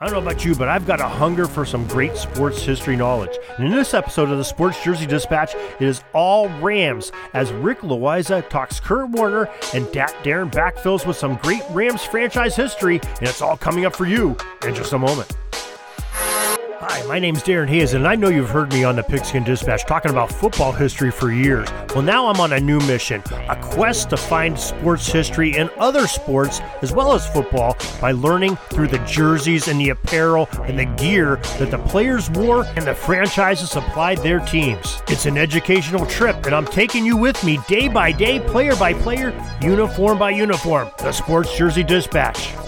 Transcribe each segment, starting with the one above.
I don't know about you, but I've got a hunger for some great sports history knowledge. And in this episode of the Sports Jersey Dispatch, it is all Rams as Rick Loayza talks Kurt Warner and Darin backfills with some great Rams franchise history, and it's all coming up for you in just a moment. Hi, my name's Darin Hayes, and I know you've heard me on the Pigskin Dispatch talking about football history for years. Well, now I'm on a new mission a quest to find sports history in other sports as well as football by learning through the jerseys and the apparel and the gear that the players wore and the franchises supplied their teams. It's an educational trip, and I'm taking you with me day by day, player by player, uniform by uniform. The Sports Jersey Dispatch.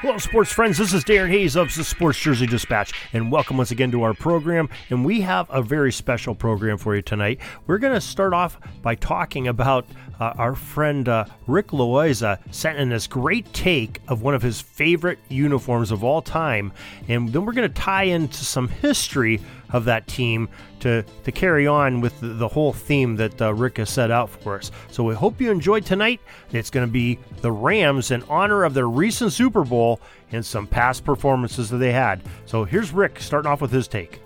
Hello, sports friends. This is Darin Hayes of the Sports Jersey Dispatch, and welcome once again to our program. And we have a very special program for you tonight. We're going to start off by talking about uh, our friend uh, Rick Loayza sent in this great take of one of his favorite uniforms of all time, and then we're going to tie into some history of that team to, to carry on with the, the whole theme that uh, Rick has set out for us. So we hope you enjoyed tonight. It's going to be the Rams in honor of their recent Super Bowl and some past performances that they had. So here's Rick starting off with his take.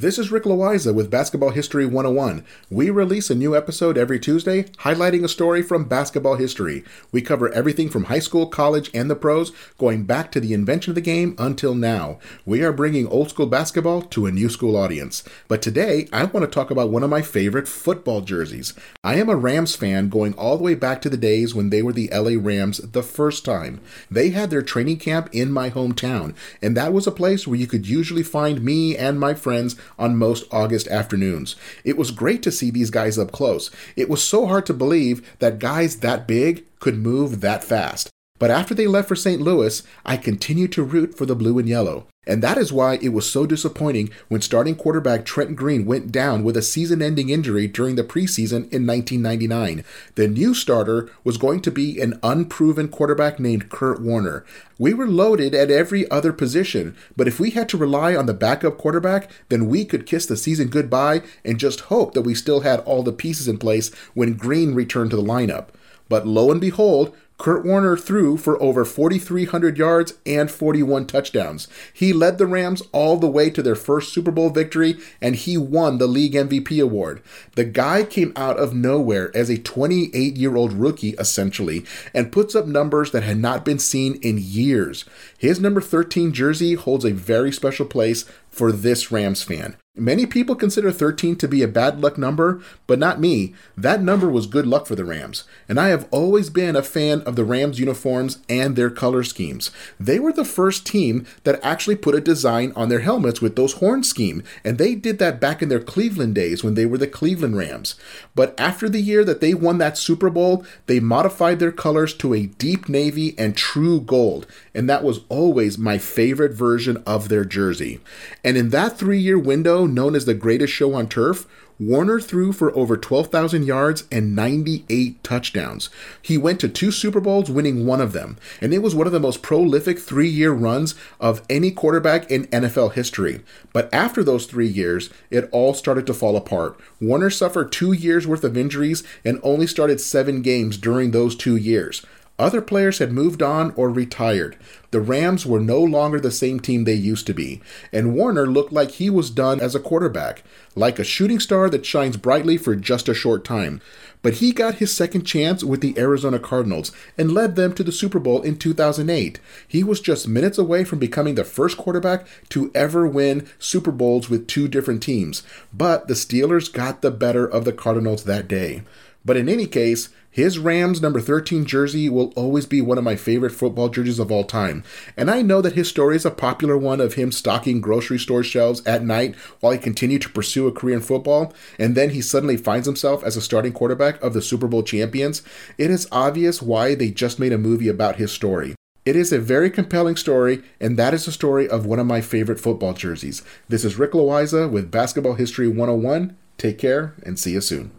This is Rick Loayza with Basketball History 101. We release a new episode every Tuesday highlighting a story from basketball history. We cover everything from high school, college, and the pros, going back to the invention of the game until now. We are bringing old school basketball to a new school audience. But today, I want to talk about one of my favorite football jerseys. I am a Rams fan going all the way back to the days when they were the LA Rams the first time. They had their training camp in my hometown, and that was a place where you could usually find me and my friends on most August afternoons. It was great to see these guys up close. It was so hard to believe that guys that big could move that fast. But after they left for St. Louis, I continued to root for the blue and yellow. And that is why it was so disappointing when starting quarterback Trent Green went down with a season ending injury during the preseason in 1999. The new starter was going to be an unproven quarterback named Kurt Warner. We were loaded at every other position, but if we had to rely on the backup quarterback, then we could kiss the season goodbye and just hope that we still had all the pieces in place when Green returned to the lineup. But lo and behold, Kurt Warner threw for over 4,300 yards and 41 touchdowns. He led the Rams all the way to their first Super Bowl victory, and he won the league MVP award. The guy came out of nowhere as a 28 year old rookie, essentially, and puts up numbers that had not been seen in years. His number 13 jersey holds a very special place for this Rams fan. Many people consider 13 to be a bad luck number, but not me. That number was good luck for the Rams, and I have always been a fan of the Rams uniforms and their color schemes. They were the first team that actually put a design on their helmets with those horn scheme, and they did that back in their Cleveland days when they were the Cleveland Rams. But after the year that they won that Super Bowl, they modified their colors to a deep navy and true gold, and that was always my favorite version of their jersey. And in that 3-year window, known as the greatest show on turf, Warner threw for over 12,000 yards and 98 touchdowns. He went to two Super Bowls, winning one of them, and it was one of the most prolific three year runs of any quarterback in NFL history. But after those three years, it all started to fall apart. Warner suffered two years worth of injuries and only started seven games during those two years. Other players had moved on or retired. The Rams were no longer the same team they used to be, and Warner looked like he was done as a quarterback, like a shooting star that shines brightly for just a short time. But he got his second chance with the Arizona Cardinals and led them to the Super Bowl in 2008. He was just minutes away from becoming the first quarterback to ever win Super Bowls with two different teams, but the Steelers got the better of the Cardinals that day. But in any case, His Rams number 13 jersey will always be one of my favorite football jerseys of all time. And I know that his story is a popular one of him stocking grocery store shelves at night while he continued to pursue a career in football, and then he suddenly finds himself as a starting quarterback of the Super Bowl champions. It is obvious why they just made a movie about his story. It is a very compelling story, and that is the story of one of my favorite football jerseys. This is Rick Loayza with Basketball History 101. Take care and see you soon.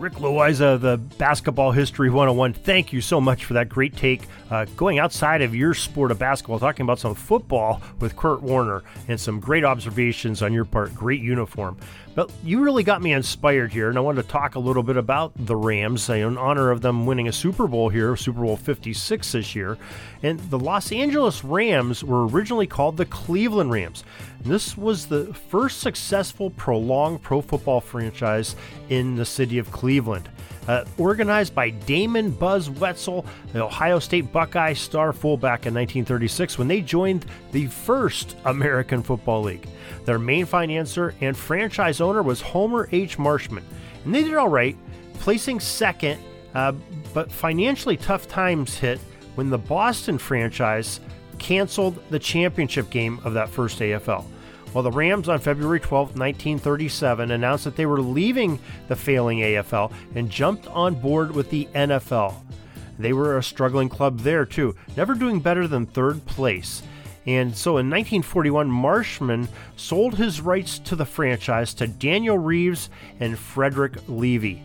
Rick Loayza, the Basketball History 101. Thank you so much for that great take. Uh, going outside of your sport of basketball, talking about some football with Kurt Warner and some great observations on your part. Great uniform. But you really got me inspired here, and I wanted to talk a little bit about the Rams in honor of them winning a Super Bowl here, Super Bowl 56 this year. And the Los Angeles Rams were originally called the Cleveland Rams. And this was the first successful prolonged pro football franchise in the city of Cleveland. Uh, organized by Damon Buzz Wetzel, the Ohio State Buckeye star fullback in 1936 when they joined the first American Football League. Their main financier and franchise owner was Homer H. Marshman, and they did all right, placing second, uh, but financially tough times hit when the Boston franchise canceled the championship game of that first AFL. Well, the Rams on February 12, 1937, announced that they were leaving the failing AFL and jumped on board with the NFL. They were a struggling club there, too, never doing better than third place. And so in 1941, Marshman sold his rights to the franchise to Daniel Reeves and Frederick Levy.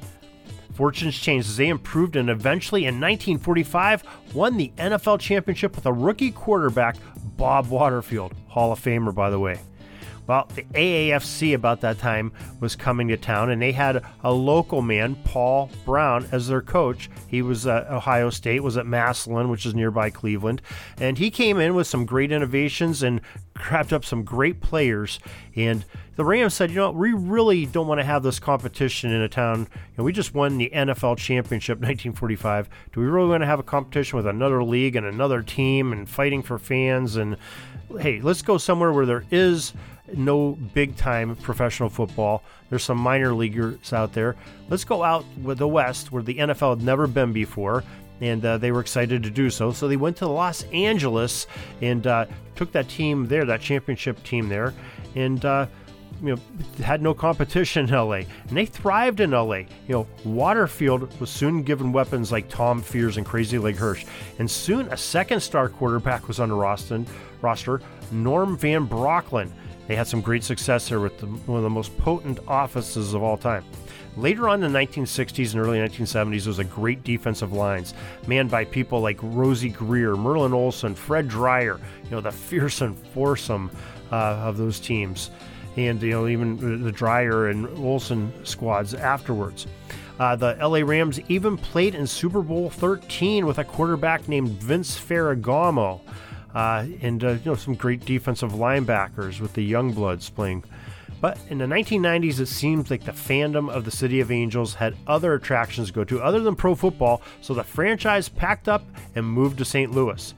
Fortunes changed as they improved and eventually in 1945 won the NFL championship with a rookie quarterback, Bob Waterfield, Hall of Famer, by the way. Well, the AAFC about that time was coming to town, and they had a local man, Paul Brown, as their coach. He was at Ohio State, was at Massillon, which is nearby Cleveland, and he came in with some great innovations and crapped up some great players. And the Rams said, you know, we really don't want to have this competition in a town. You know, we just won the NFL championship 1945. Do we really want to have a competition with another league and another team and fighting for fans? And hey, let's go somewhere where there is no big time professional football. There's some minor leaguers out there. Let's go out with the West where the NFL had never been before. And uh, they were excited to do so. So they went to Los Angeles and uh, took that team there, that championship team there, and uh, you know had no competition in LA, and they thrived in LA. You know, Waterfield was soon given weapons like Tom Fears and Crazy Leg Hirsch, and soon a second star quarterback was on the roster, roster Norm Van Brocklin. They had some great success there with the, one of the most potent offenses of all time. Later on in the 1960s and early 1970s, there was a great defensive lines manned by people like Rosey Grier, Merlin Olsen, Fred Dryer, you know, the fearsome foursome uh, of those teams. And, you know, even the Dryer and Olsen squads afterwards. Uh, the LA Rams even played in Super Bowl 13 with a quarterback named Vince Ferragamo uh, and uh, you know some great defensive linebackers with the Youngbloods playing. But in the 1990s, it seems like the fandom of the City of Angels had other attractions to go to other than pro football, so the franchise packed up and moved to St. Louis.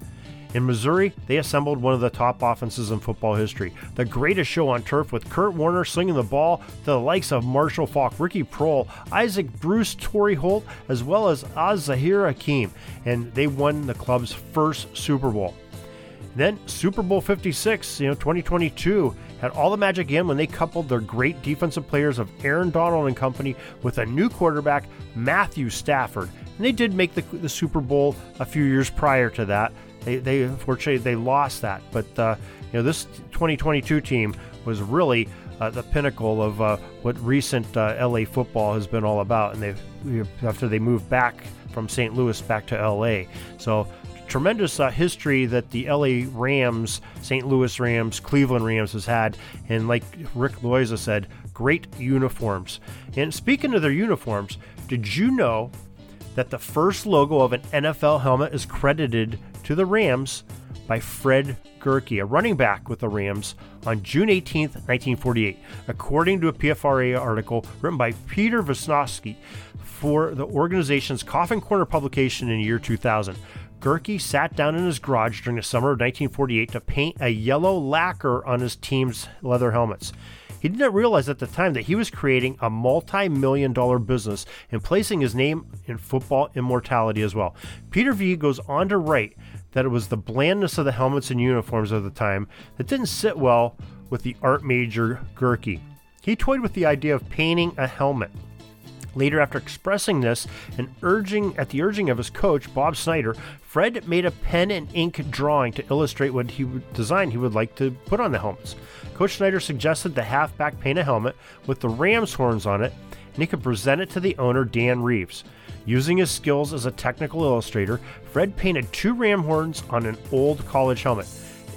In Missouri, they assembled one of the top offenses in football history. The greatest show on turf with Kurt Warner slinging the ball to the likes of Marshall Faulk, Ricky Proehl, Isaac Bruce, Torry Holt, as well as Az Zahir Hakim. And they won the club's first Super Bowl. Then Super Bowl 56, you know, 2022 had all the magic in when they coupled their great defensive players of Aaron Donald and company with a new quarterback, Matthew Stafford. And they did make the, the Super Bowl a few years prior to that. They, they unfortunately they lost that, but uh, you know this 2022 team was really uh, the pinnacle of uh, what recent uh, LA football has been all about. And they after they moved back from St. Louis back to LA, so tremendous uh, history that the LA Rams, St. Louis Rams, Cleveland Rams has had. And like Rick Loayza said, great uniforms. And speaking of their uniforms, did you know that the first logo of an NFL helmet is credited to the Rams by Fred Gehrke, a running back with the Rams, on June 18, 1948, according to a PFRA article written by Peter Wisnowski for the organization's Coffin Corner publication in year 2000. Gehrke sat down in his garage during the summer of 1948 to paint a yellow lacquer on his team's leather helmets. He didn't realize at the time that he was creating a multi million dollar business and placing his name in football immortality as well. Peter V goes on to write that it was the blandness of the helmets and uniforms of the time that didn't sit well with the art major Gehrke. He toyed with the idea of painting a helmet. Later, after expressing this and urging at the urging of his coach, Bob Snyder, Fred made a pen and ink drawing to illustrate what he design he would like to put on the helmets. Coach Snyder suggested the halfback paint a helmet with the ram's horns on it, and he could present it to the owner, Dan Reeves. Using his skills as a technical illustrator, Fred painted two ram horns on an old college helmet.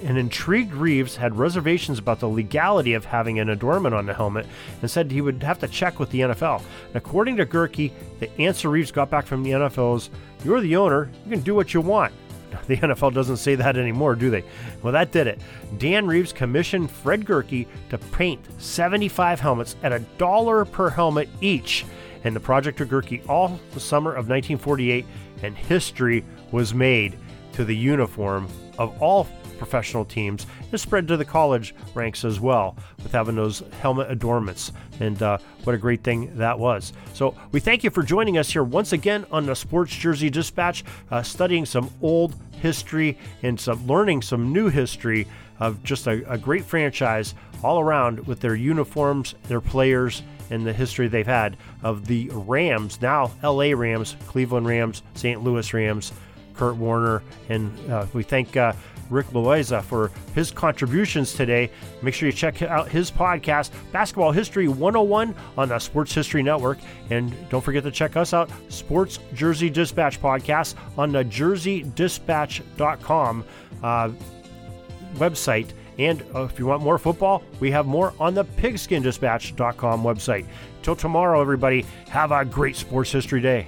An intrigued Reeves had reservations about the legality of having an adornment on the helmet and said he would have to check with the NFL. And according to Gehrke, the answer Reeves got back from the NFL is You're the owner, you can do what you want. The NFL doesn't say that anymore, do they? Well, that did it. Dan Reeves commissioned Fred Gehrke to paint 75 helmets at a dollar per helmet each. And the project took Gehrke all the summer of 1948, and history was made to the uniform of all professional teams and spread to the college ranks as well with having those helmet adornments. And uh, what a great thing that was. So we thank you for joining us here once again on the Sports Jersey Dispatch, uh, studying some old history and some learning some new history of just a, a great franchise all around with their uniforms, their players, and the history they've had of the Rams, now LA Rams, Cleveland Rams, St. Louis Rams, Kurt Warner, and uh, we thank uh, Rick Loayza for his contributions today. Make sure you check out his podcast, Basketball History 101 on the Sports History Network. And don't forget to check us out, Sports Jersey Dispatch podcast on the jerseydispatch.com uh, website. And uh, if you want more football, we have more on the pigskindispatch.com website. Till tomorrow, everybody, have a great sports history day.